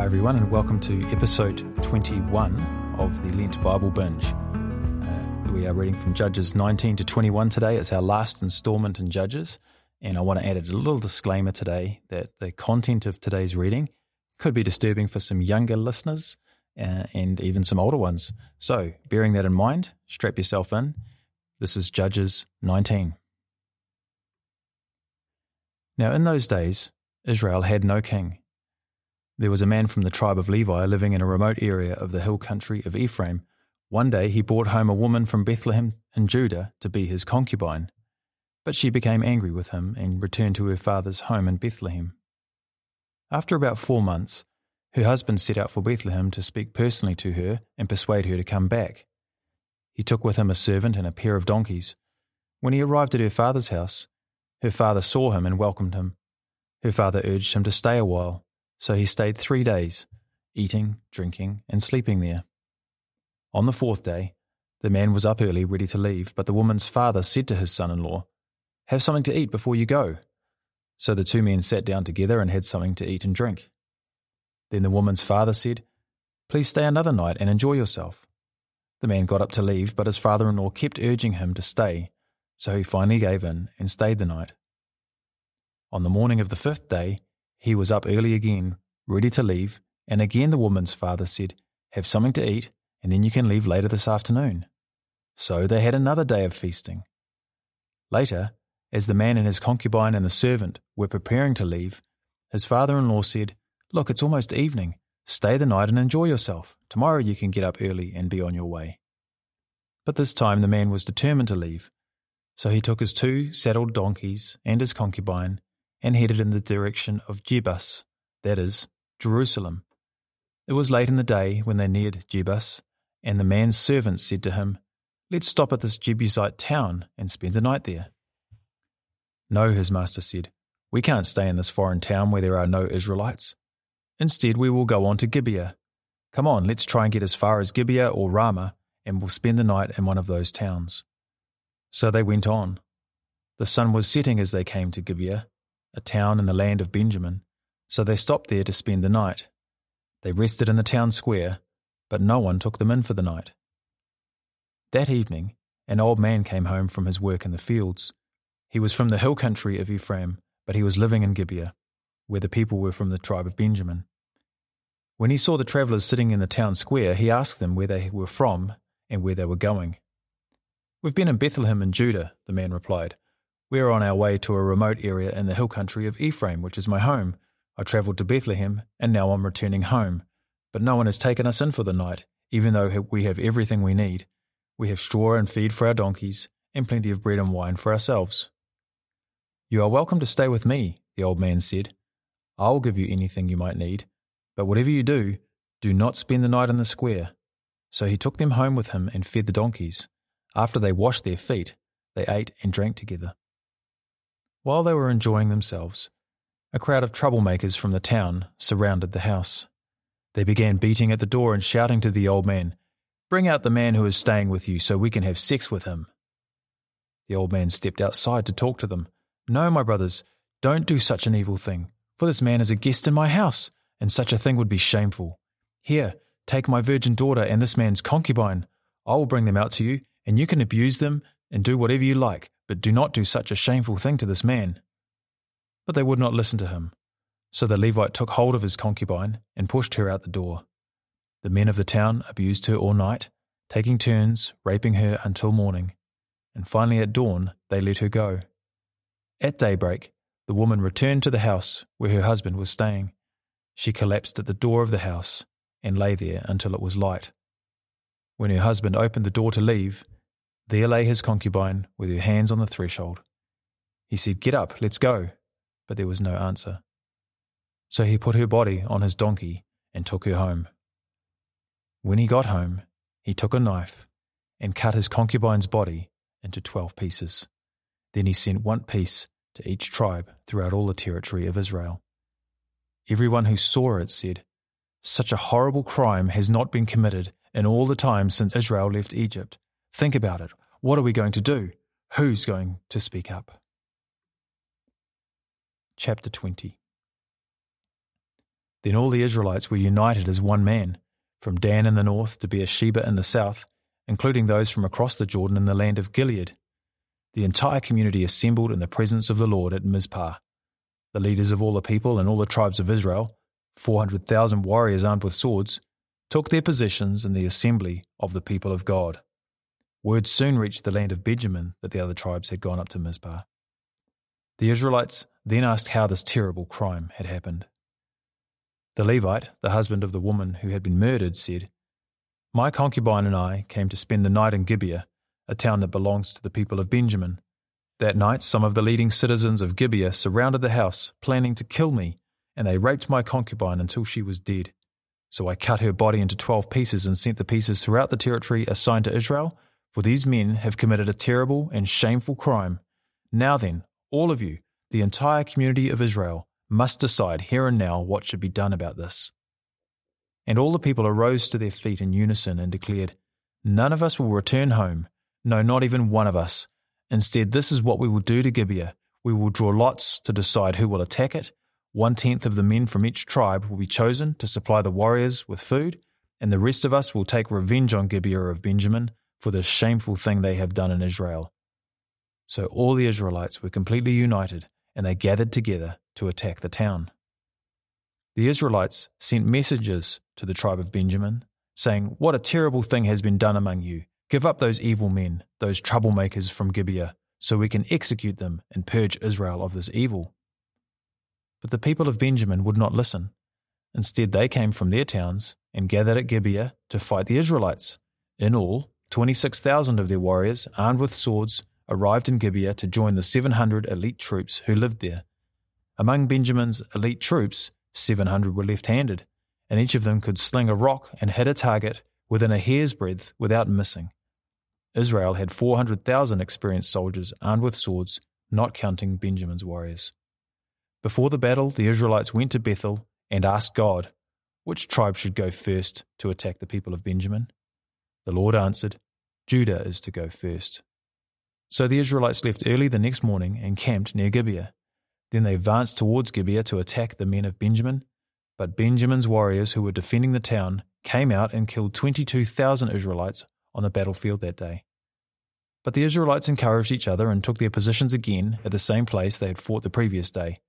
Hi, everyone, and welcome to episode 21 of the Lent Bible Binge. Uh, we are reading from Judges 19 to 21 today. It's our last installment in Judges, and I want to add a little disclaimer today that the content of today's reading could be disturbing for some younger listeners uh, and even some older ones. So, bearing that in mind, strap yourself in. This is Judges 19. Now, in those days, Israel had no king. There was a man from the tribe of Levi living in a remote area of the hill country of Ephraim. One day he brought home a woman from Bethlehem in Judah to be his concubine. But she became angry with him and returned to her father's home in Bethlehem. After about four months, her husband set out for Bethlehem to speak personally to her and persuade her to come back. He took with him a servant and a pair of donkeys. When he arrived at her father's house, her father saw him and welcomed him. Her father urged him to stay a while so he stayed three days, eating, drinking, and sleeping there. On the fourth day, the man was up early, ready to leave, but the woman's father said to his son in law, Have something to eat before you go. So the two men sat down together and had something to eat and drink. Then the woman's father said, Please stay another night and enjoy yourself. The man got up to leave, but his father in law kept urging him to stay, so he finally gave in and stayed the night. On the morning of the fifth day, he was up early again, ready to leave, and again the woman's father said, Have something to eat, and then you can leave later this afternoon. So they had another day of feasting. Later, as the man and his concubine and the servant were preparing to leave, his father in law said, Look, it's almost evening. Stay the night and enjoy yourself. Tomorrow you can get up early and be on your way. But this time the man was determined to leave. So he took his two saddled donkeys and his concubine and headed in the direction of Jebus, that is, Jerusalem. It was late in the day when they neared Jebus, and the man's servant said to him, Let's stop at this Jebusite town and spend the night there. No, his master said, we can't stay in this foreign town where there are no Israelites. Instead, we will go on to Gibeah. Come on, let's try and get as far as Gibeah or Ramah, and we'll spend the night in one of those towns. So they went on. The sun was setting as they came to Gibeah, a town in the land of Benjamin, so they stopped there to spend the night. They rested in the town square, but no one took them in for the night. That evening, an old man came home from his work in the fields. He was from the hill country of Ephraim, but he was living in Gibeah, where the people were from the tribe of Benjamin. When he saw the travellers sitting in the town square, he asked them where they were from and where they were going. We've been in Bethlehem in Judah, the man replied. We are on our way to a remote area in the hill country of Ephraim, which is my home. I travelled to Bethlehem, and now I'm returning home. But no one has taken us in for the night, even though we have everything we need. We have straw and feed for our donkeys, and plenty of bread and wine for ourselves. You are welcome to stay with me, the old man said. I will give you anything you might need, but whatever you do, do not spend the night in the square. So he took them home with him and fed the donkeys. After they washed their feet, they ate and drank together. While they were enjoying themselves, a crowd of troublemakers from the town surrounded the house. They began beating at the door and shouting to the old man, Bring out the man who is staying with you so we can have sex with him. The old man stepped outside to talk to them. No, my brothers, don't do such an evil thing, for this man is a guest in my house, and such a thing would be shameful. Here, take my virgin daughter and this man's concubine. I will bring them out to you, and you can abuse them and do whatever you like, but do not do such a shameful thing to this man. But they would not listen to him. So the Levite took hold of his concubine and pushed her out the door. The men of the town abused her all night, taking turns raping her until morning, and finally at dawn they let her go. At daybreak, the woman returned to the house where her husband was staying. She collapsed at the door of the house and lay there until it was light. When her husband opened the door to leave, there lay his concubine with her hands on the threshold. He said, Get up, let's go. But there was no answer. So he put her body on his donkey and took her home. When he got home, he took a knife and cut his concubine's body into twelve pieces. Then he sent one piece to each tribe throughout all the territory of Israel. Everyone who saw it said, Such a horrible crime has not been committed in all the time since Israel left Egypt. Think about it. What are we going to do? Who's going to speak up? Chapter 20 Then all the Israelites were united as one man, from Dan in the north to Beersheba in the south, including those from across the Jordan in the land of Gilead. The entire community assembled in the presence of the Lord at Mizpah. The leaders of all the people and all the tribes of Israel, 400,000 warriors armed with swords, took their positions in the assembly of the people of God. Word soon reached the land of Benjamin that the other tribes had gone up to Mizpah. The Israelites then asked how this terrible crime had happened. The Levite, the husband of the woman who had been murdered, said, My concubine and I came to spend the night in Gibeah, a town that belongs to the people of Benjamin. That night, some of the leading citizens of Gibeah surrounded the house, planning to kill me, and they raped my concubine until she was dead. So I cut her body into twelve pieces and sent the pieces throughout the territory assigned to Israel, for these men have committed a terrible and shameful crime. Now then, all of you, the entire community of Israel, must decide here and now what should be done about this. And all the people arose to their feet in unison and declared, None of us will return home, no, not even one of us. Instead, this is what we will do to Gibeah. We will draw lots to decide who will attack it. One tenth of the men from each tribe will be chosen to supply the warriors with food, and the rest of us will take revenge on Gibeah of Benjamin for the shameful thing they have done in Israel. So all the Israelites were completely united, and they gathered together to attack the town. The Israelites sent messengers to the tribe of Benjamin, saying, What a terrible thing has been done among you. Give up those evil men, those troublemakers from Gibeah, so we can execute them and purge Israel of this evil. But the people of Benjamin would not listen. Instead, they came from their towns and gathered at Gibeah to fight the Israelites. In all, 26,000 of their warriors, armed with swords, arrived in Gibeah to join the 700 elite troops who lived there. Among Benjamin's elite troops, 700 were left handed, and each of them could sling a rock and hit a target within a hair's breadth without missing. Israel had 400,000 experienced soldiers armed with swords, not counting Benjamin's warriors. Before the battle, the Israelites went to Bethel and asked God, which tribe should go first to attack the people of Benjamin? The Lord answered, Judah is to go first. So the Israelites left early the next morning and camped near Gibeah. Then they advanced towards Gibeah to attack the men of Benjamin. But Benjamin's warriors who were defending the town came out and killed 22,000 Israelites on the battlefield that day. But the Israelites encouraged each other and took their positions again at the same place they had fought the previous day.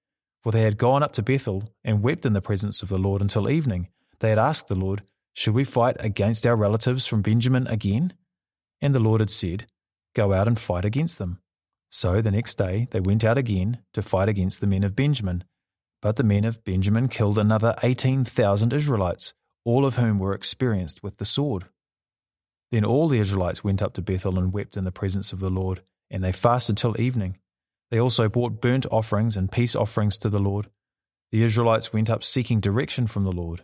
For they had gone up to Bethel and wept in the presence of the Lord until evening. They had asked the Lord, Should we fight against our relatives from Benjamin again? And the Lord had said, Go out and fight against them. So the next day they went out again to fight against the men of Benjamin. But the men of Benjamin killed another 18,000 Israelites, all of whom were experienced with the sword. Then all the Israelites went up to Bethel and wept in the presence of the Lord, and they fasted till evening. They also brought burnt offerings and peace offerings to the Lord. The Israelites went up seeking direction from the Lord.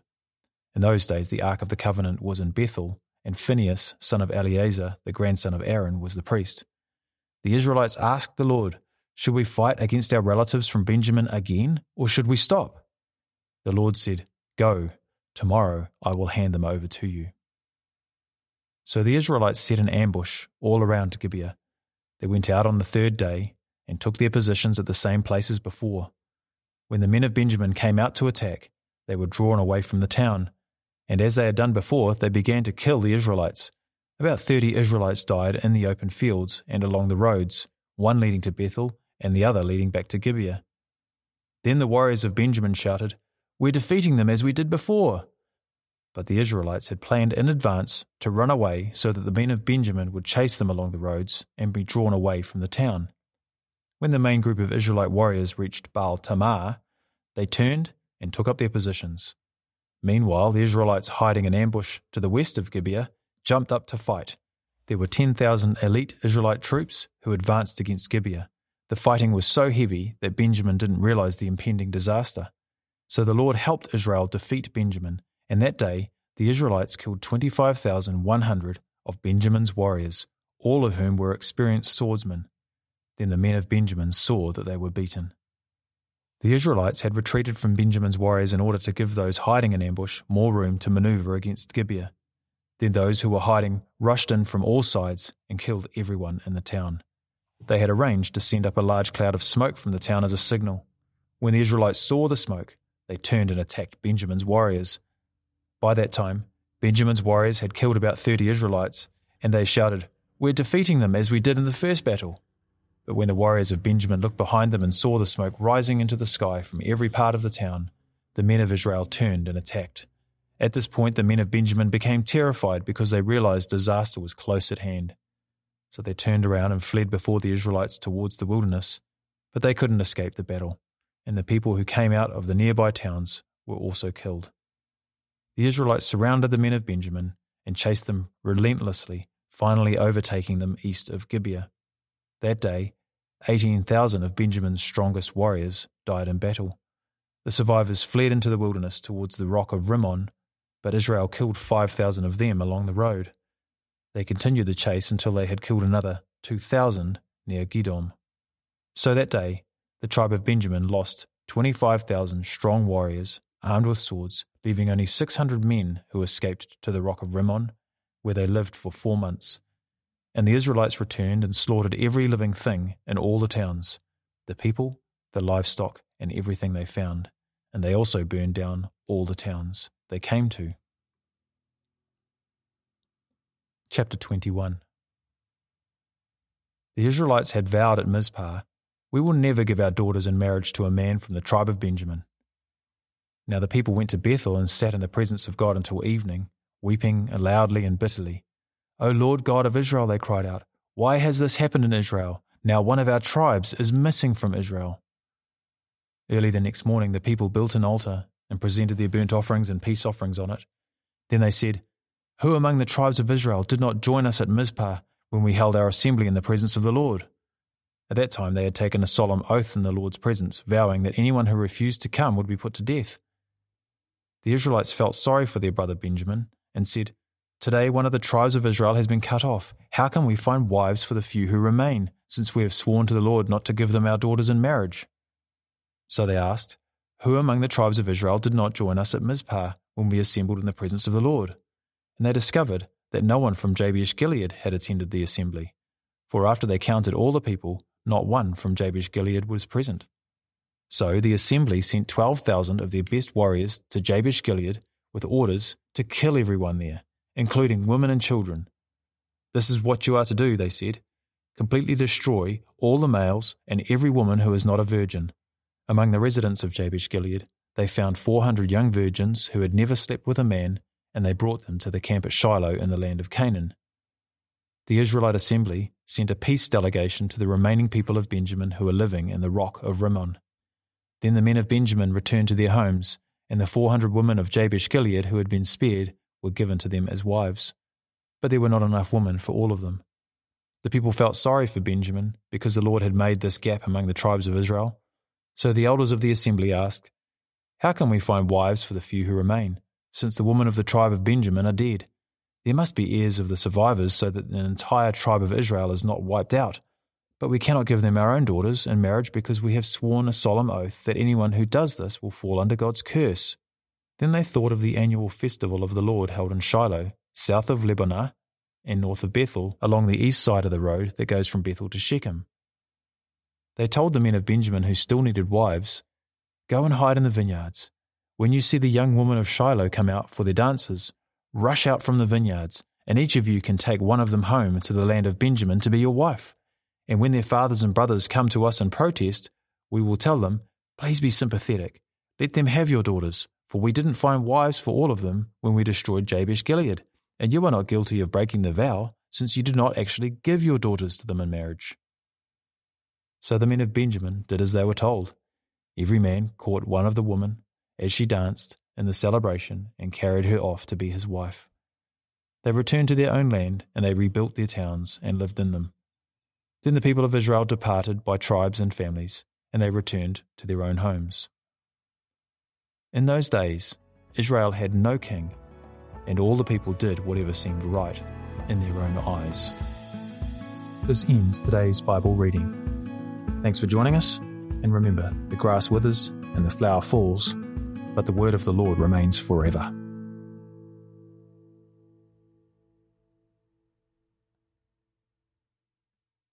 In those days, the Ark of the Covenant was in Bethel, and Phinehas, son of Eleazar, the grandson of Aaron, was the priest the Israelites asked the Lord, Should we fight against our relatives from Benjamin again, or should we stop? The Lord said, Go, tomorrow I will hand them over to you. So the Israelites set an ambush all around Gibeah. They went out on the third day and took their positions at the same place as before. When the men of Benjamin came out to attack, they were drawn away from the town, and as they had done before, they began to kill the Israelites. About 30 Israelites died in the open fields and along the roads, one leading to Bethel and the other leading back to Gibeah. Then the warriors of Benjamin shouted, We're defeating them as we did before. But the Israelites had planned in advance to run away so that the men of Benjamin would chase them along the roads and be drawn away from the town. When the main group of Israelite warriors reached Baal Tamar, they turned and took up their positions. Meanwhile, the Israelites hiding in ambush to the west of Gibeah jumped up to fight. There were 10,000 elite Israelite troops who advanced against Gibeah. The fighting was so heavy that Benjamin didn't realize the impending disaster. So the Lord helped Israel defeat Benjamin, and that day the Israelites killed 25,100 of Benjamin's warriors, all of whom were experienced swordsmen. Then the men of Benjamin saw that they were beaten. The Israelites had retreated from Benjamin's warriors in order to give those hiding in ambush more room to maneuver against Gibeah. Then those who were hiding rushed in from all sides and killed everyone in the town. They had arranged to send up a large cloud of smoke from the town as a signal. When the Israelites saw the smoke, they turned and attacked Benjamin's warriors. By that time, Benjamin's warriors had killed about 30 Israelites, and they shouted, We're defeating them as we did in the first battle. But when the warriors of Benjamin looked behind them and saw the smoke rising into the sky from every part of the town, the men of Israel turned and attacked. At this point, the men of Benjamin became terrified because they realized disaster was close at hand. So they turned around and fled before the Israelites towards the wilderness, but they couldn't escape the battle, and the people who came out of the nearby towns were also killed. The Israelites surrounded the men of Benjamin and chased them relentlessly, finally overtaking them east of Gibeah. That day, 18,000 of Benjamin's strongest warriors died in battle. The survivors fled into the wilderness towards the rock of Rimmon, but Israel killed 5,000 of them along the road. They continued the chase until they had killed another 2,000 near Gidom. So that day, the tribe of Benjamin lost 25,000 strong warriors armed with swords leaving only 600 men who escaped to the rock of Rimmon, where they lived for four months. And the Israelites returned and slaughtered every living thing in all the towns the people, the livestock, and everything they found. And they also burned down all the towns they came to. Chapter 21 The Israelites had vowed at Mizpah, We will never give our daughters in marriage to a man from the tribe of Benjamin. Now the people went to Bethel and sat in the presence of God until evening, weeping loudly and bitterly. O Lord God of Israel, they cried out, why has this happened in Israel? Now one of our tribes is missing from Israel. Early the next morning, the people built an altar and presented their burnt offerings and peace offerings on it. Then they said, Who among the tribes of Israel did not join us at Mizpah when we held our assembly in the presence of the Lord? At that time, they had taken a solemn oath in the Lord's presence, vowing that anyone who refused to come would be put to death. The Israelites felt sorry for their brother Benjamin and said, Today one of the tribes of Israel has been cut off. How can we find wives for the few who remain, since we have sworn to the Lord not to give them our daughters in marriage? So they asked, Who among the tribes of Israel did not join us at Mizpah when we assembled in the presence of the Lord? And they discovered that no one from Jabesh Gilead had attended the assembly. For after they counted all the people, not one from Jabesh Gilead was present. So the assembly sent 12,000 of their best warriors to Jabesh Gilead with orders to kill everyone there, including women and children. This is what you are to do, they said completely destroy all the males and every woman who is not a virgin. Among the residents of Jabesh Gilead, they found 400 young virgins who had never slept with a man, and they brought them to the camp at Shiloh in the land of Canaan. The Israelite assembly sent a peace delegation to the remaining people of Benjamin who were living in the rock of Rimmon. Then the men of Benjamin returned to their homes, and the four hundred women of Jabesh Gilead who had been spared were given to them as wives. But there were not enough women for all of them. The people felt sorry for Benjamin because the Lord had made this gap among the tribes of Israel. So the elders of the assembly asked, How can we find wives for the few who remain, since the women of the tribe of Benjamin are dead? There must be heirs of the survivors so that an entire tribe of Israel is not wiped out. But we cannot give them our own daughters in marriage because we have sworn a solemn oath that anyone who does this will fall under God's curse. Then they thought of the annual festival of the Lord held in Shiloh, south of Lebonah and north of Bethel, along the east side of the road that goes from Bethel to Shechem. They told the men of Benjamin who still needed wives, Go and hide in the vineyards. When you see the young women of Shiloh come out for their dances, rush out from the vineyards, and each of you can take one of them home to the land of Benjamin to be your wife. And when their fathers and brothers come to us and protest, we will tell them, Please be sympathetic. Let them have your daughters, for we didn't find wives for all of them when we destroyed Jabesh Gilead, and you are not guilty of breaking the vow, since you did not actually give your daughters to them in marriage. So the men of Benjamin did as they were told. Every man caught one of the women as she danced in the celebration and carried her off to be his wife. They returned to their own land, and they rebuilt their towns and lived in them. Then the people of Israel departed by tribes and families, and they returned to their own homes. In those days, Israel had no king, and all the people did whatever seemed right in their own eyes. This ends today's Bible reading. Thanks for joining us, and remember the grass withers and the flower falls, but the word of the Lord remains forever.